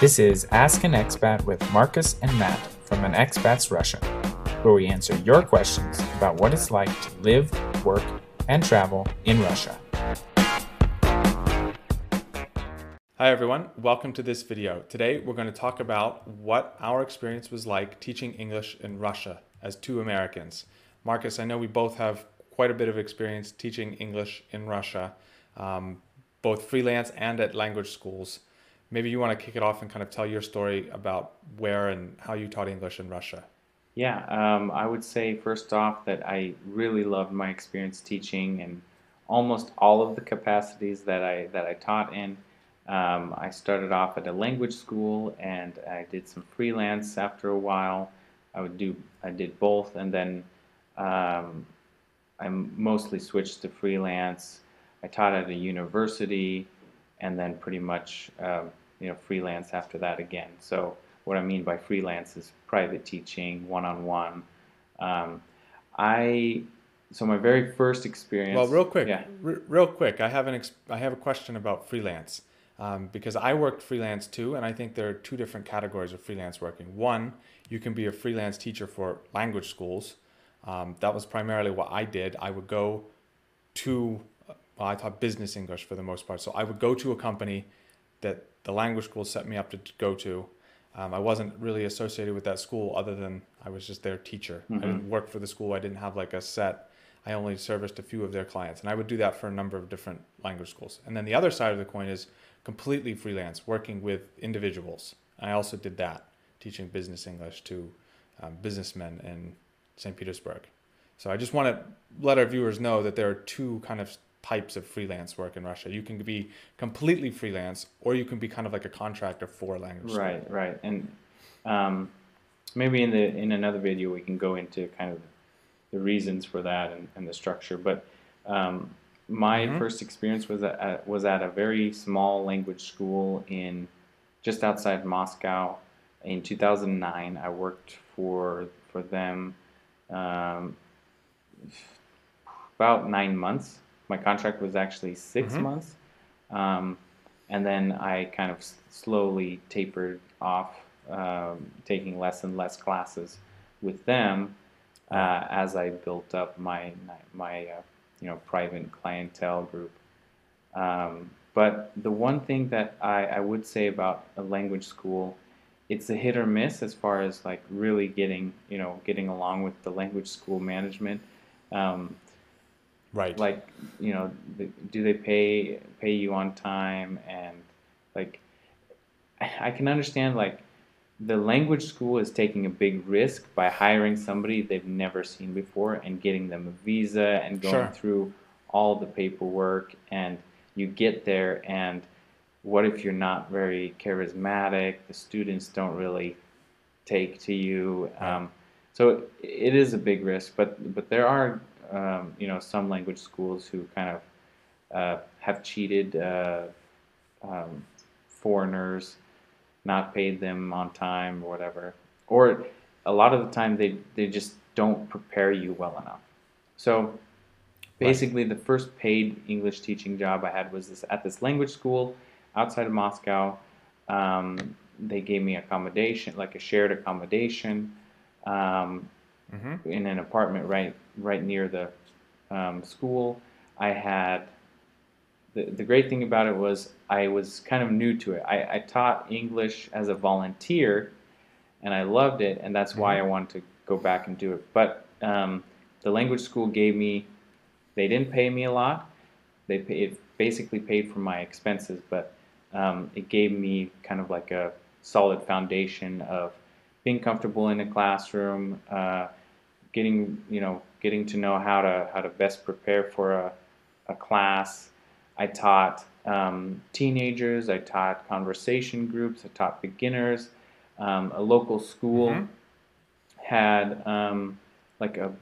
This is Ask an Expat with Marcus and Matt from an Expat's Russia, where we answer your questions about what it's like to live, work, and travel in Russia. Hi everyone, welcome to this video. Today we're going to talk about what our experience was like teaching English in Russia as two Americans. Marcus, I know we both have quite a bit of experience teaching English in Russia, um, both freelance and at language schools. Maybe you want to kick it off and kind of tell your story about where and how you taught English in Russia. Yeah, um, I would say first off that I really loved my experience teaching and almost all of the capacities that I that I taught in. Um, I started off at a language school and I did some freelance after a while. I would do I did both and then um, I mostly switched to freelance. I taught at a university and then pretty much um, you know freelance after that again. So what I mean by freelance is private teaching, one-on-one. Um, I so my very first experience. Well, real quick, yeah. R- real quick, I have an ex- I have a question about freelance um, because I worked freelance too, and I think there are two different categories of freelance working. One, you can be a freelance teacher for language schools. Um, that was primarily what I did. I would go to, well, I taught business English for the most part. So I would go to a company that the language school set me up to go to. Um, I wasn't really associated with that school other than I was just their teacher. Mm-hmm. I didn't work for the school. I didn't have like a set. I only serviced a few of their clients, and I would do that for a number of different language schools. And then the other side of the coin is completely freelance, working with individuals. I also did that, teaching business English to um, businessmen in St. Petersburg. So I just want to let our viewers know that there are two kind of types of freelance work in Russia. You can be completely freelance, or you can be kind of like a contractor for language. Right, school. right, and um, maybe in the in another video we can go into kind of the reasons for that and, and the structure. But um, my mm-hmm. first experience was at, was at a very small language school in just outside Moscow. In 2009, I worked for for them um, about nine months. My contract was actually 6 mm-hmm. months, um, and then I kind of slowly tapered off, um, taking less and less classes with them uh, as I built up my my uh, you know private clientele group. Um, but the one thing that I, I would say about a language school, it's a hit or miss as far as like really getting you know getting along with the language school management. Um, right. Like you know, do they pay pay you on time? And like I can understand like the language school is taking a big risk by hiring somebody they've never seen before and getting them a visa and going sure. through all the paperwork. And you get there and what if you're not very charismatic? The students don't really take to you. Um, so it is a big risk but but there are um, you know some language schools who kind of uh, have cheated uh, um, foreigners not paid them on time or whatever. Or a lot of the time they, they just don't prepare you well enough. So basically, right. the first paid English teaching job I had was this, at this language school outside of Moscow. Um, they gave me accommodation, like a shared accommodation, um, mm-hmm. in an apartment right right near the um, school. I had the, the great thing about it was I was kind of new to it. I, I taught English as a volunteer, and I loved it, and that's why I mm-hmm. wanted to go back and do it. But um, the language school gave me, they didn't pay me a lot. They pay, it basically paid for my expenses, but um, it gave me kind of like a solid foundation of being comfortable in a classroom, uh, getting you know getting to know how to how to best prepare for a, a class I taught um, teenagers, I taught conversation groups, I taught beginners. Um, a local school mm-hmm. had um, like a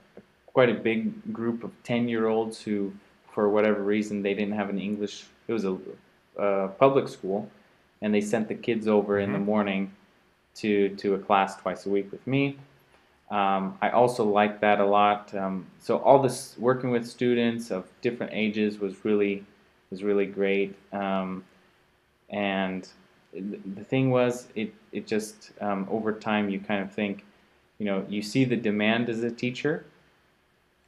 quite a big group of 10 year olds who, for whatever reason, they didn't have an English, it was a, a public school, and they sent the kids over mm-hmm. in the mm-hmm. morning to, to a class twice a week with me. Um, I also like that a lot. Um, so all this working with students of different ages was really was really great. Um, and the thing was, it it just um, over time you kind of think, you know, you see the demand as a teacher,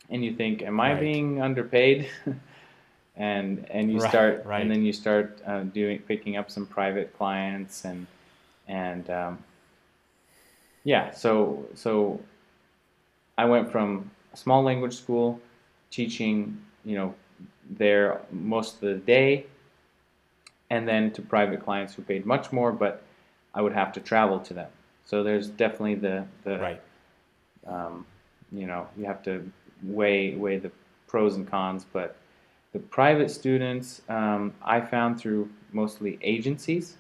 and you think, am I Right. being underpaid? and and you Right, start right. and then you start uh, doing picking up some private clients and and um, yeah so so I went from a small language school teaching you know there most of the day and then to private clients who paid much more but I would have to travel to them so there's definitely the the Right. um, you know, you have to weigh weigh the pros and cons. But the private students, um, I found through mostly agencies.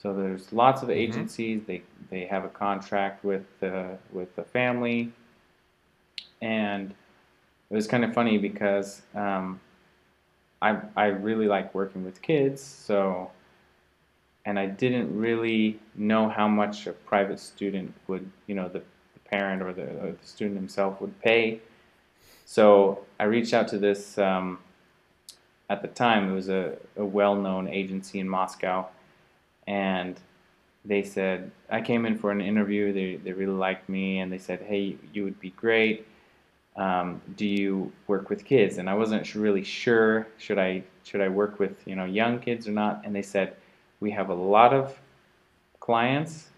So there's lots of agencies. They they have a contract with the with the family, and it was kind of funny because um, I I really like working with kids. So. And I didn't really know how much a private student would, you know, the the parent or the, or the student himself would pay. So I reached out to this, um, at the time, it was a, a well known agency in Moscow. And they said, I came in for an interview. They, they really liked me. And they said, hey, you would be great. Um, do you work with kids? And I wasn't really sure should I should I work with you know young kids or not. And they said we have a lot of clients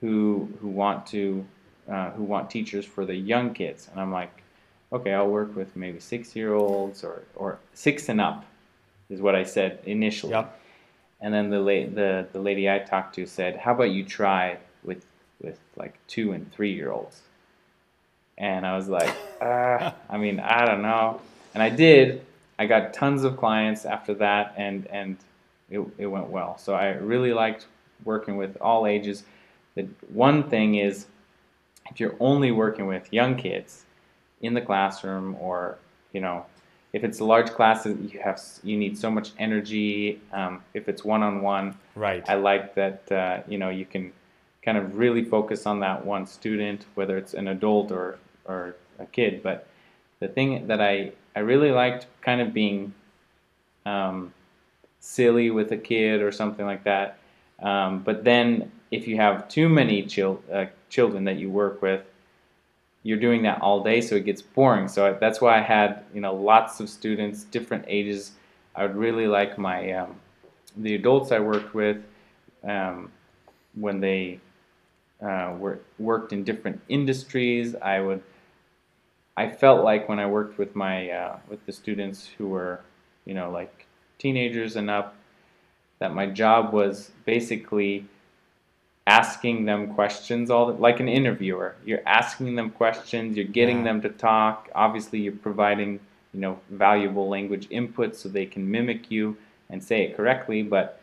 who who want to uh, who want teachers for the young kids, and I'm like, okay, I'll work with maybe six year olds or or six and up, is what I said initially. Yep. And then the la- the the lady I talked to said, how about you try with with like two and three year olds? And I was like, uh, I mean, I don't know. And I did. I got tons of clients after that, and and it, it went well. So I really liked working with all ages. The one thing is, if you're only working with young kids in the classroom, or you know, if it's a large class, you have you need so much energy. Um, if it's one on one, Right. I like that uh, you know you can kind of really focus on that one student, whether it's an adult or or a kid. But the thing that I I really liked kind of being um, silly with a kid or something like that. Um, but then if you have too many chil- uh, children that you work with, you're doing that all day, so it gets boring. So I, that's why I had you know lots of students, different ages. I would really like my um, the adults I worked with um, when they uh, were worked in different industries. I would I felt like when I worked with my uh, with the students who were you know like teenagers and up that my job was basically asking them questions all the, like an interviewer you're asking them questions you're getting Yeah. them to talk obviously you're providing you know valuable language input so they can mimic you and say it correctly but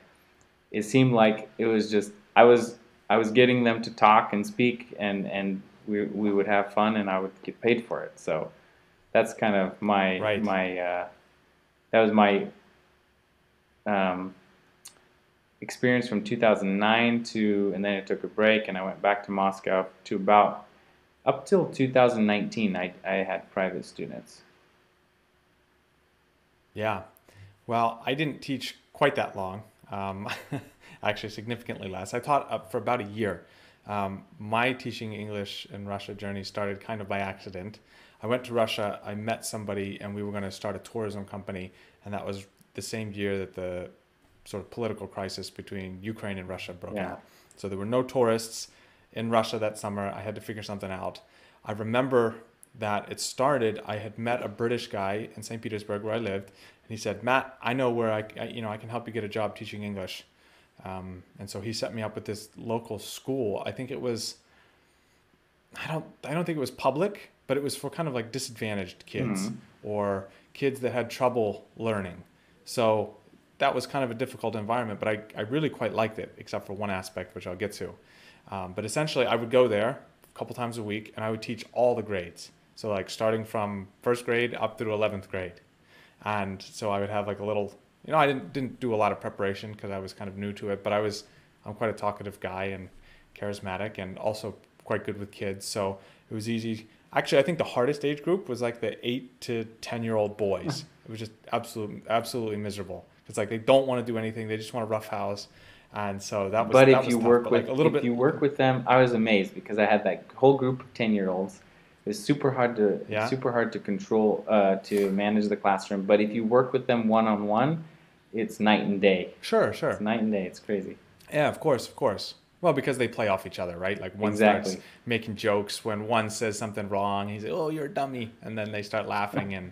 it seemed like it was just I was I was getting them to talk and speak and and we we would have fun and I would get paid for it so that's kind of my Right. my uh, that was my um, experience from 2009 to and then it took a break and I went back to Moscow to about up till 2019 I, I had private students Yeah. Well, I didn't teach quite that long. Um, actually, significantly less. I taught up for about a year. Um, my teaching English in Russia journey started kind of by accident. I went to Russia, I met somebody, and we were going to start a tourism company. And that was the same year that the sort of political crisis between Ukraine and Russia broke Yeah. out. So there were no tourists in Russia that summer. I had to figure something out. I remember that it started. I had met a British guy in St. Petersburg where I lived, and he said, "Matt, I know where I, I- you know, I can help you get a job teaching English." Um, and so he set me up with this local school. I think it was, I don't, I don't think it was public, but it was for kind of like disadvantaged kids or kids that had trouble learning. So that was kind of a difficult environment, but I, I really quite liked it, except for one aspect, which I'll get to. Um, but essentially, I would go there a couple times a week and I would teach all the grades. So, like starting from first grade up through 11th grade. And so I would have like a little, you know, I didn't, didn't do a lot of preparation because I was kind of new to it, but I was, I'm quite a talkative guy and charismatic and also quite good with kids. So it was easy. Actually, I think the hardest age group was like the eight to 10 year old boys. It was just absolutely, absolutely miserable. It's like they don't want to do anything. They just want to roughhouse. and so that was. but that if was you tough, work with like, a little if bit, you work with them, I was amazed because I had that whole group of ten year olds. It was super hard to Yeah. super hard to control uh, to manage the classroom. But if you work with them one on one, it's night and day. sure, sure, It's night and day. It's crazy. yeah, of course, of course. Well, because they play off each other, right? Like one Exactly. starts making jokes when one says something wrong. He's like, "Oh, you're a dummy," and then they start laughing, and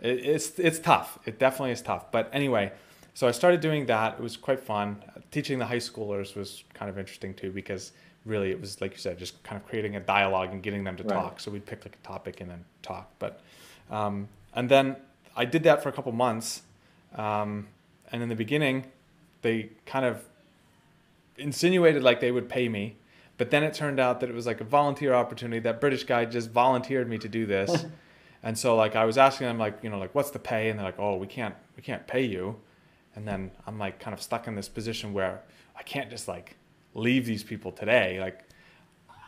it, it's it's tough. It definitely is tough. But anyway, so I started doing that. It was quite fun. Teaching the high schoolers was kind of interesting too because really it was like you said, just kind of creating a dialogue and getting them to Right. talk. So we'd pick like a topic and then talk. But um, and then I did that for a couple months, um, and in the beginning, they kind of insinuated like they would pay me. But then it turned out that it was like a volunteer opportunity. That British guy just volunteered me to do this. and so like I was asking them like, you know, like what's the pay? And they're like, "Oh, we can't we can't pay you." And then I'm like kind of stuck in this position where I can't just like leave these people today. Like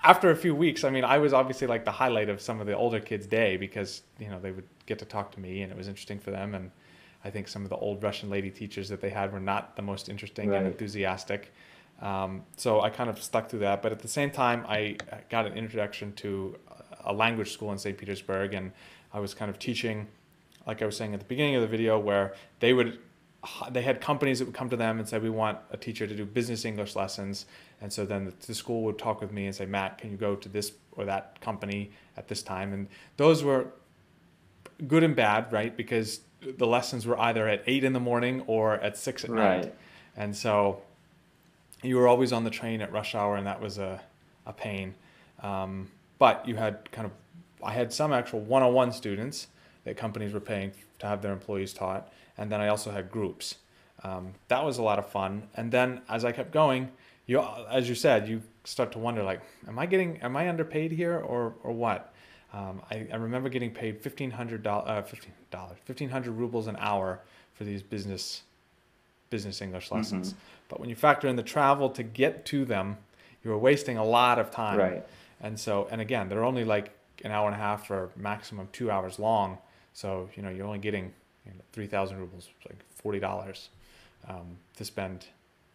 after a few weeks, I mean, I was obviously like the highlight of some of the older kids' day because, you know, they would get to talk to me and it was interesting for them and I think some of the old Russian lady teachers that they had were not the most interesting and enthusiastic. Um, so I kind of stuck to that. But at the same time, I got an introduction to a language school in St. Petersburg, and I was kind of teaching, like I was saying at the beginning of the video, where they would they had companies that would come to them and say we want a teacher to do business english lessons and so then the, the school would talk with me and say matt can you go to this or that company at this time and those were good and bad right because the lessons were either at 8 in the morning or at 6 at night. And so you were always on the train at rush hour and that was a, a pain. Um, but you had kind of i had some actual one-on-one students that companies were paying to have their employees taught. And then i also had groups. Um, that was a lot of fun. And then as i kept going you as you said you start to wonder like am i getting am i underpaid here or or what um, I, I remember getting paid fifteen hundred dollars, uh, fifteen dollars, fifteen hundred rubles an hour for these business business English lessons. But when you factor in the travel to get to them, you were wasting a lot of time. Right. And so, and again, they're only like an hour and a half or maximum two hours long. So you know you're only getting you know, three thousand rubles, like forty dollars, um, to spend,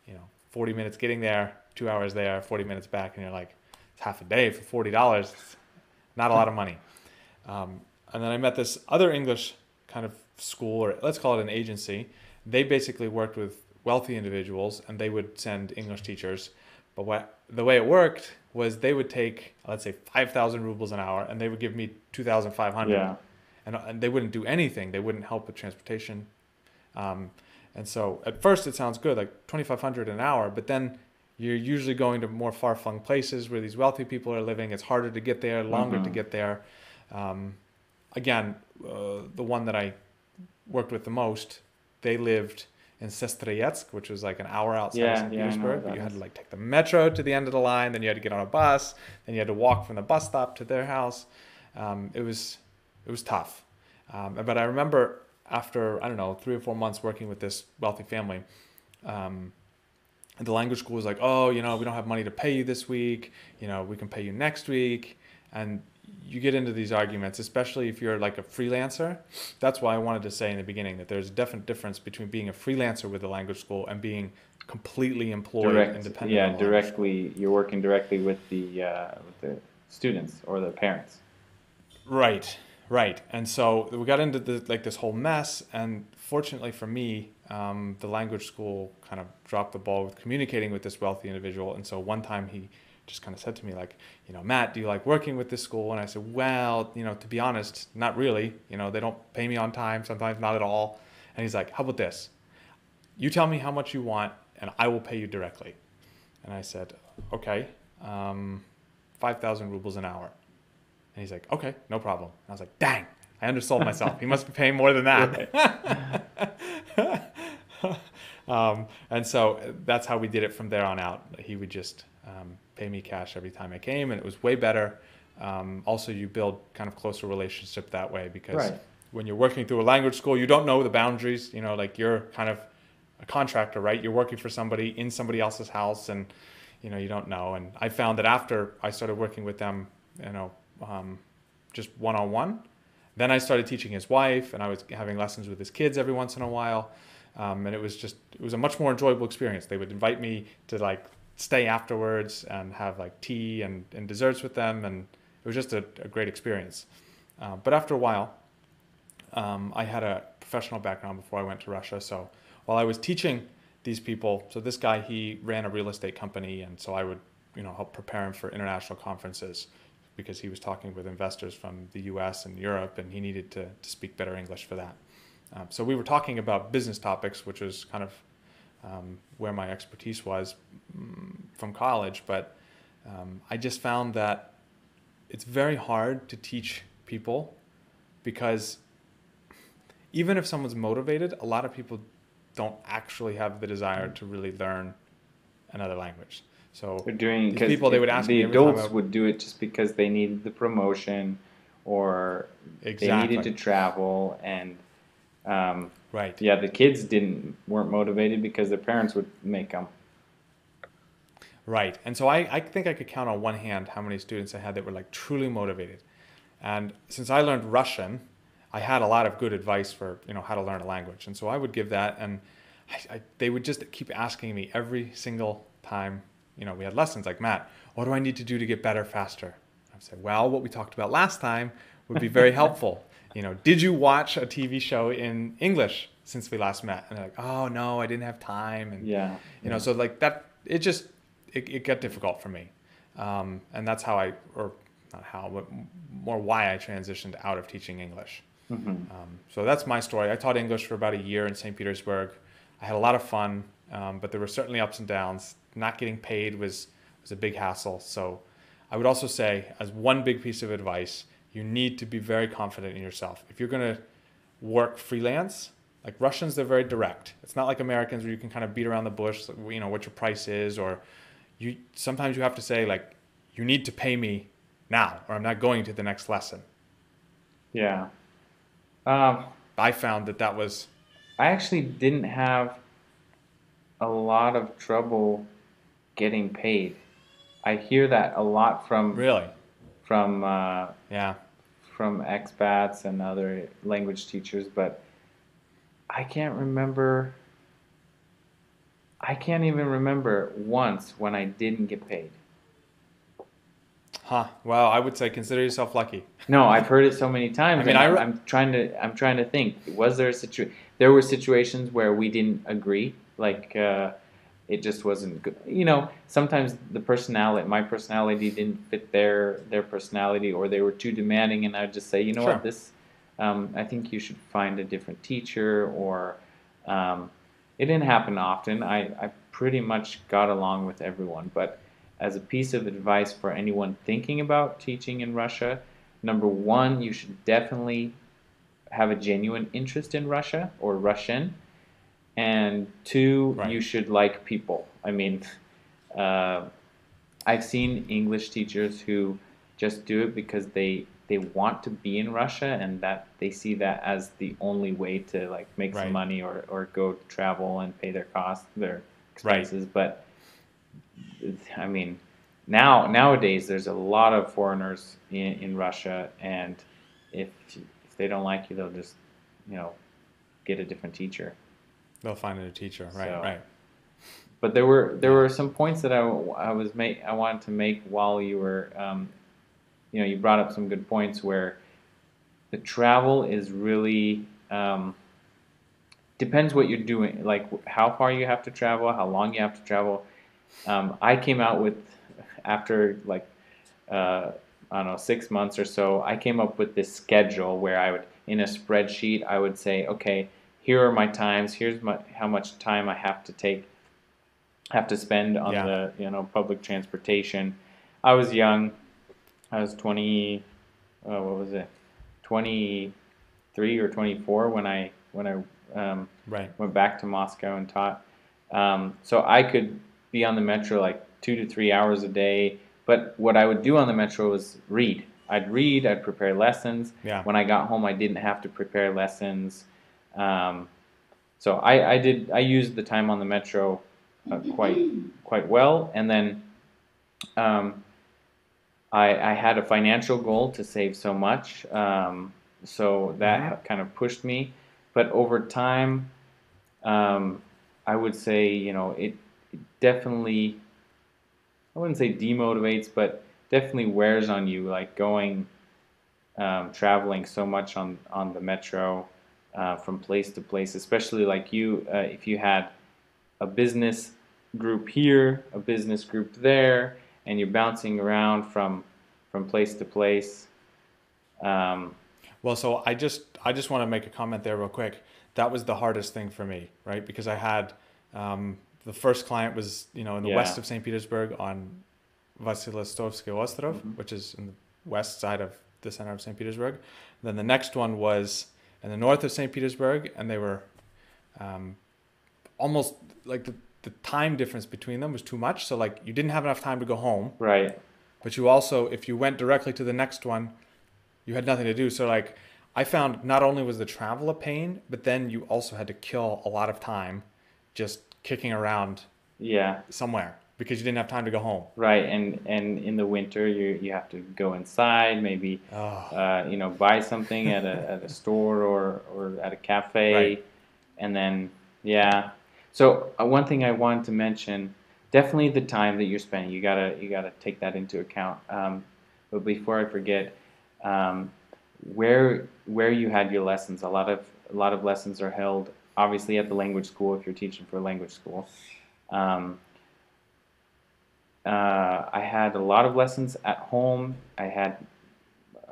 you know, forty minutes getting there, two hours there, forty minutes back, and you're like, it's half a day for forty dollars. Not a lot of money. Um, and then I met this other English kind of school, or let's call it an agency. They basically worked with wealthy individuals, and they would send English teachers. But what the way it worked was they would take, let's say, five thousand rubles an hour, and they would give me two thousand five hundred Yeah. and, and they wouldn't do anything. They wouldn't help with transportation. Um, and so at first it sounds good, like 2,500 an hour, but then you're usually going to more far flung places where these wealthy people are living. It's harder to get there, longer to Mhm. get there. Um, again, uh, the one that I worked with the most, they lived in Sestroretsk, which was like an hour outside Yeah, of St. yeah, Petersburg. You had to like take the metro to the end of the line, then you had to get on a bus, then you had to walk from the bus stop to their house. Um, it was it was tough. Um, but I remember after I don't know three or four months working with this wealthy family, um, the language school was like, oh, you know, we don't have money to pay you this week. You know, we can pay you next week, and you get into these arguments, especially if you're like a freelancer. That's why I wanted to say in the beginning that there's a definite difference between being a freelancer with a language school and being completely employed and Direct. dependent. Yeah, directly. You're working directly with the uh, with the students or the parents. Right, right. And so we got into the, like this whole mess. And fortunately for me, um, the language school kind of dropped the ball with communicating with this wealthy individual. And so one time he just kind of said to me, like, you know, Matt, do you like working with this school? And I said, well, you know, to be honest, not really. You know, they don't pay me on time, sometimes not at all. And he's like, how about this? You tell me how much you want, and I will pay you directly. And I said, okay, um, 5,000 rubles an hour. And he's like, okay, no problem. And I was like, dang, I undersold myself. he must be paying more than that. um, and so that's how we did it from there on out. He would just um, pay me cash every time I came, and it was way better. Um, also, you build kind of closer relationship that way because Right. when you're working through a language school, you don't know the boundaries. You know, like you're kind of a contractor, right? You're working for somebody in somebody else's house, and you know you don't know. And I found that after I started working with them, you know, um, just one on one, then I started teaching his wife, and I was having lessons with his kids every once in a while. um, and it was just it was a much more enjoyable experience. They would invite me to like stay afterwards and have like tea and, and desserts with them, and it was just a, a great experience. Uh, but after a while, um, I had a professional background before I went to Russia, so while I was teaching these people, so this guy he ran a real estate company, and so I would you know help prepare him for international conferences because he was talking with investors from the U.S. and Europe, and he needed to, to speak better English for that. Um, so we were talking about business topics, which was kind of um, where my expertise was mm, from college, but um, I just found that it's very hard to teach people because even if someone's motivated, a lot of people don't actually have the desire to really learn another language. So They're doing these people they would the ask me adults I- would do it just because they needed the promotion or they needed to travel and um, right. yeah the kids didn't weren't motivated because their parents would make them Right. And so I, I think I could count on one hand how many students I had that were like truly motivated. And since I learned Russian, I had a lot of good advice for, you know, how to learn a language. And so I would give that and I, I, they would just keep asking me every single time, you know, we had lessons like, Matt, what do I need to do to get better faster? I'd say, well, what we talked about last time would be very helpful. You know, did you watch a TV show in English since we last met? And they're like, oh, no, I didn't have time. And yeah you know so like that it just it, it got difficult for me um, and that's how i or not how but more why i transitioned out of teaching english hmm um, so that's my story i taught english for about a year in st petersburg i had a lot of fun um, but there were certainly ups and downs not getting paid was was a big hassle so i would also say as one big piece of advice you need to be very confident in yourself if you're going to work freelance like Russians, they're very direct. It's not like Americans where you can kind of beat around the bush, you know, what your price is, or you sometimes you have to say like, you need to pay me now, or I'm not going to the next lesson. yeah um, I found that that was I actually didn't have a lot of trouble getting paid I hear that a lot from really, from uh, yeah, from expats and other language teachers, but I can't remember. I can't even remember once when I didn't get paid. huh? Well, I would say consider yourself lucky. No, I've heard it so many times. I mean, I re- I'm trying to. I'm trying to think. Was there a situation? There were situations where we didn't agree. Like uh, it just wasn't good. You know, sometimes the personality, my personality, didn't fit their their personality, or they were too demanding, and I'd just say, you know Sure. what, this. Um, I think you should find a different teacher, or um, it didn't happen often. I, I pretty much got along with everyone, but as a piece of advice for anyone thinking about teaching in Russia, number one, you should definitely have a genuine interest in Russia or Russian. And two, Right. you should like people. I mean, uh, I've seen English teachers who just do it because they they want to be in Russia and that they see that as the only way to like make Right. some money or, or go travel and pay their costs, their Right. expenses. But I mean, now nowadays there's a lot of foreigners in, in Russia, and if if they don't like you, they'll just you know get a different teacher. They'll find a new teacher, right? So- right. But there were there were some points that I, I was make I wanted to make while you were um, you know you brought up some good points where the travel is really um, depends what you're doing like how far you have to travel how long you have to travel um, I came out with after like uh, I don't know six months or so I came up with this schedule where I would in a spreadsheet I would say okay here are my times here's my how much time I have to take have to spend on Yeah. the you know public transportation I was young I was 20 uh, what was it 23 or 24 when I when I um, Right. went back to Moscow and taught. Um, so I could be on the metro like two to three hours a day. But what I would do on the metro was read. I'd read. I'd prepare lessons. Yeah. When I got home, I didn't have to prepare lessons. Um, so I, I did. I used the time on the metro uh, quite quite well. And then um, I, I had a financial goal to save so much. Um, so that kind of pushed me. But over time, um, I would say you know it, it definitely I wouldn't say demotivates, but definitely wears on you. Like going um, traveling so much on on the metro uh, from place to place, especially like you uh, if you had a business group here, a business group there, and you're bouncing around from from place to place. Um, Well, so I just I just want to make a comment there real quick. That was the hardest thing for me, right? Because I had um, the first client was you know in the Yeah. west of St. Petersburg on Vasilyevsky Ostrov, Mm-hmm. which is in the west side of the center of St. Petersburg. then the next one was in the north of St. Petersburg, and they were um, almost like the, the time difference between them was too much. So like you didn't have enough time to go home, right. but you also if you went directly to the next one you had nothing to do so like i found not only was the travel a pain but then you also had to kill a lot of time just kicking around Yeah. somewhere because you didn't have time to go home Right. And and in the winter, you you have to go inside, maybe oh, uh, you know buy something at a at a store or or at a cafe, Right. and then yeah. So uh, one thing I wanted to mention, definitely the time that you're spending. You gotta you gotta take that into account. Um, but before I forget, um, where where you had your lessons, a lot of a lot of lessons are held obviously at the language school if you're teaching for a language school. Um, uh, I had a lot of lessons at home. I had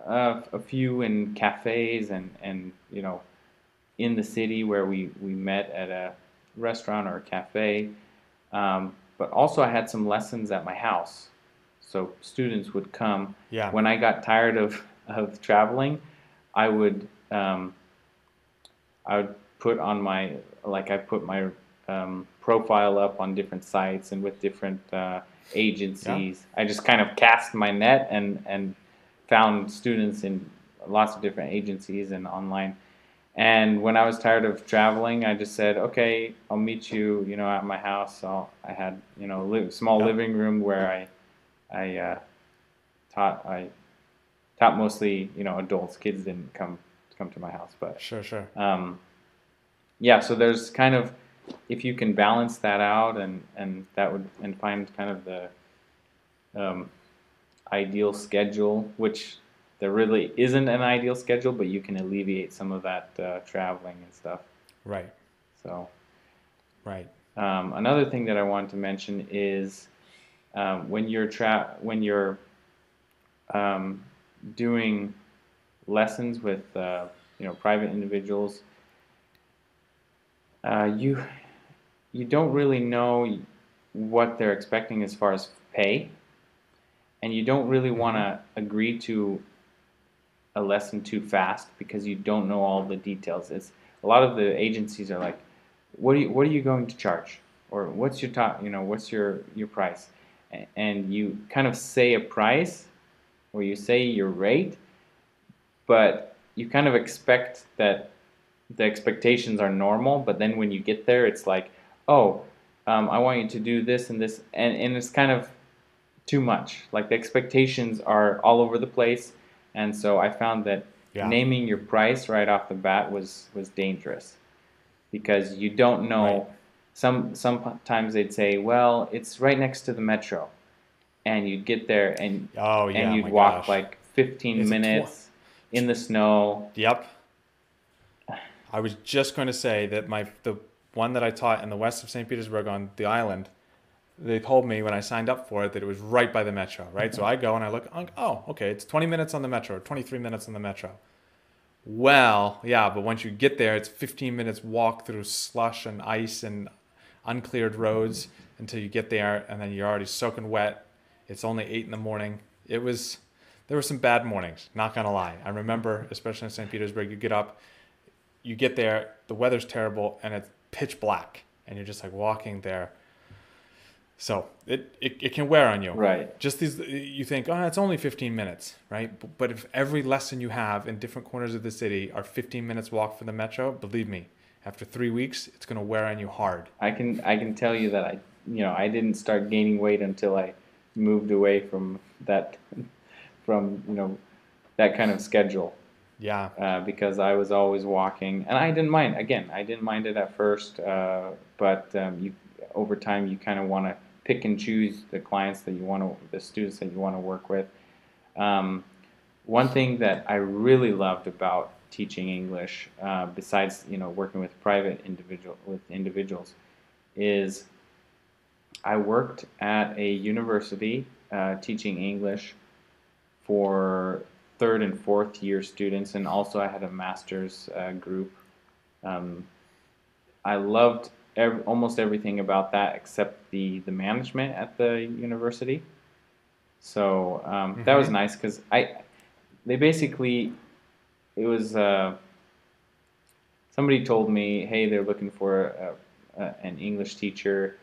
uh, a few in cafes and, and you know in the city where we, we met at a restaurant or a cafe. Um, but also I had some lessons at my house. So students would come. yeah When I got tired of, of traveling, I would um, I would put on my like I put my um, profile up on different sites and with different uh, agencies. I just kind of cast my net and and found students in lots of different agencies and online. And when I was tired of traveling, I just said, "Okay, I'll meet you, you know, at my house." So I had, you know, a li- small Yeah. living room where I, I uh, taught. I taught mostly, you know, adults. Kids didn't come come to my house, but sure sure um, yeah. So there's kind of, if you can balance that out, and and that would and find kind of the um, ideal schedule, which there really isn't an ideal schedule, but you can alleviate some of that uh, traveling and stuff. right So right um, another thing that I wanted to mention is um, when you're tra- when you're um, doing lessons with uh, you know private individuals, uh, you you don't really know what they're expecting as far as pay, and you don't really want to agree to a lesson too fast because you don't know all the details. It's a lot of the agencies are like, what are you, what are you going to charge? Or what's your top you know what's your your price? And you kind of say a price or you say your rate but you kind of expect that the expectations are normal but then when you get there it's like oh um, i want you to do this and this and, and it's kind of too much like the expectations are all over the place and so i found that Yeah. naming your price right off the bat was was dangerous because you don't know Right. some sometimes they'd say well it's right next to the metro and you'd get there and oh yeah and you'd walk gosh. like 15 Is minutes in the snow Yep. I was just going to say that my the one that I taught in the west of St. Petersburg on the island, they told me when I signed up for it that it was right by the metro, right? so mm-hmm. I go and I look, oh, okay, it's 20 minutes on the metro, 23 minutes on the metro. Well, yeah, but once you get there, it's 15 minutes walk through slush and ice and uncleared roads until you get there, and then you're already soaking wet. It's only eight in the morning. It was, there were some bad mornings, not gonna lie. I remember, especially in St. Petersburg, you get up, you get there, the weather's terrible, and it's pitch black, and you're just like walking there. So it, it, it can wear on you. right Just these, you think, oh, it's only 15 minutes, right? But if every lesson you have in different corners of the city are 15 minutes walk from the metro, believe me, after three weeks, it's going to wear on you hard. i can i can tell you that i you know i didn't start gaining weight until i moved away from that from you know that kind of schedule Yeah. uh, because I was always walking, and I didn't mind. Again, I didn't mind it at first, uh, but um, you over time you kind of want to pick and choose the clients that you want to, the students that you want to work with. Um, one thing that I really loved about teaching English, uh, besides you know working with private individual with individuals, is I worked at a university uh, teaching English for third and fourth year students, and also I had a master's uh, group. Um, I loved ev- almost everything about that except the the management at the university. So um, that was Mhm. nice because I they basically it was uh, somebody told me hey they're looking for a, a, an English teacher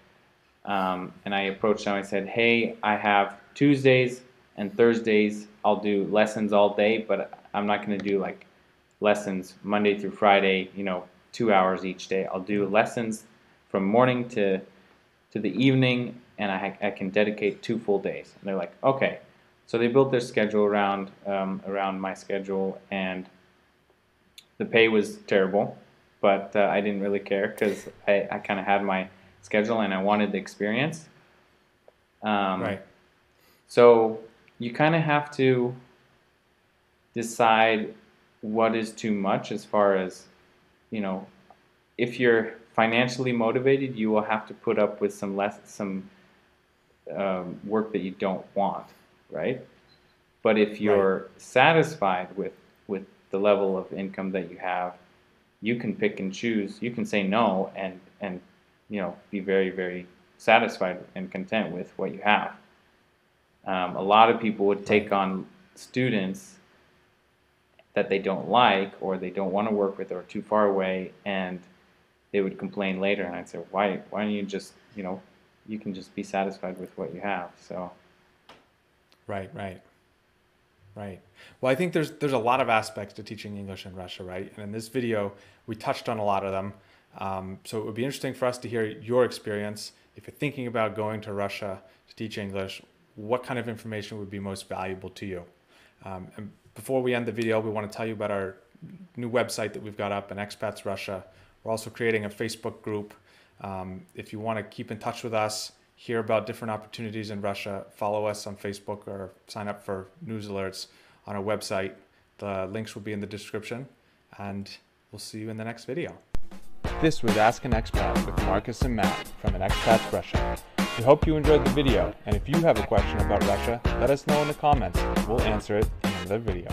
um, and I approached them I said hey I have Tuesdays and Thursdays I'll do lessons all day but I'm not going to do like lessons Monday through Friday you know two hours each day. I'll do lessons from morning to to the evening and I, I can dedicate two full days. And they're like okay. So they built their schedule around um, around my schedule and the pay was terrible but uh, I didn't really care because I, I kind of had my schedule and I wanted the experience. Um, Right. so you kind of have to decide what is too much as far as, you know, if you're financially motivated, you will have to put up with some less some um, work that you don't want, right? But if you're satisfied with with the level of income that you have, you can pick and choose. You can say no and and you know be very very satisfied and content with what you have. Um, a lot of people would take on students that they don't like or they don't want to work with or too far away and they would complain later and I'd say why why don't you just you know you can just be satisfied with what you have so Right, right, right. Well, I think there's there's a lot of aspects to teaching English in Russia, right? And in this video, we touched on a lot of them. Um, so it would be interesting for us to hear your experience. If you're thinking about going to Russia to teach English, what kind of information would be most valuable to you? Um, and before we end the video, we want to tell you about our new website that we've got up in Expats Russia. We're also creating a Facebook group. Um, if you want to keep in touch with us, hear about different opportunities in Russia, follow us on Facebook or sign up for news alerts on our website. The links will be in the description, and we'll see you in the next video. This was Ask an Expat with Marcus and Matt from an Expat's Russia. We hope you enjoyed the video, and if you have a question about Russia, let us know in the comments. We'll answer it in another video.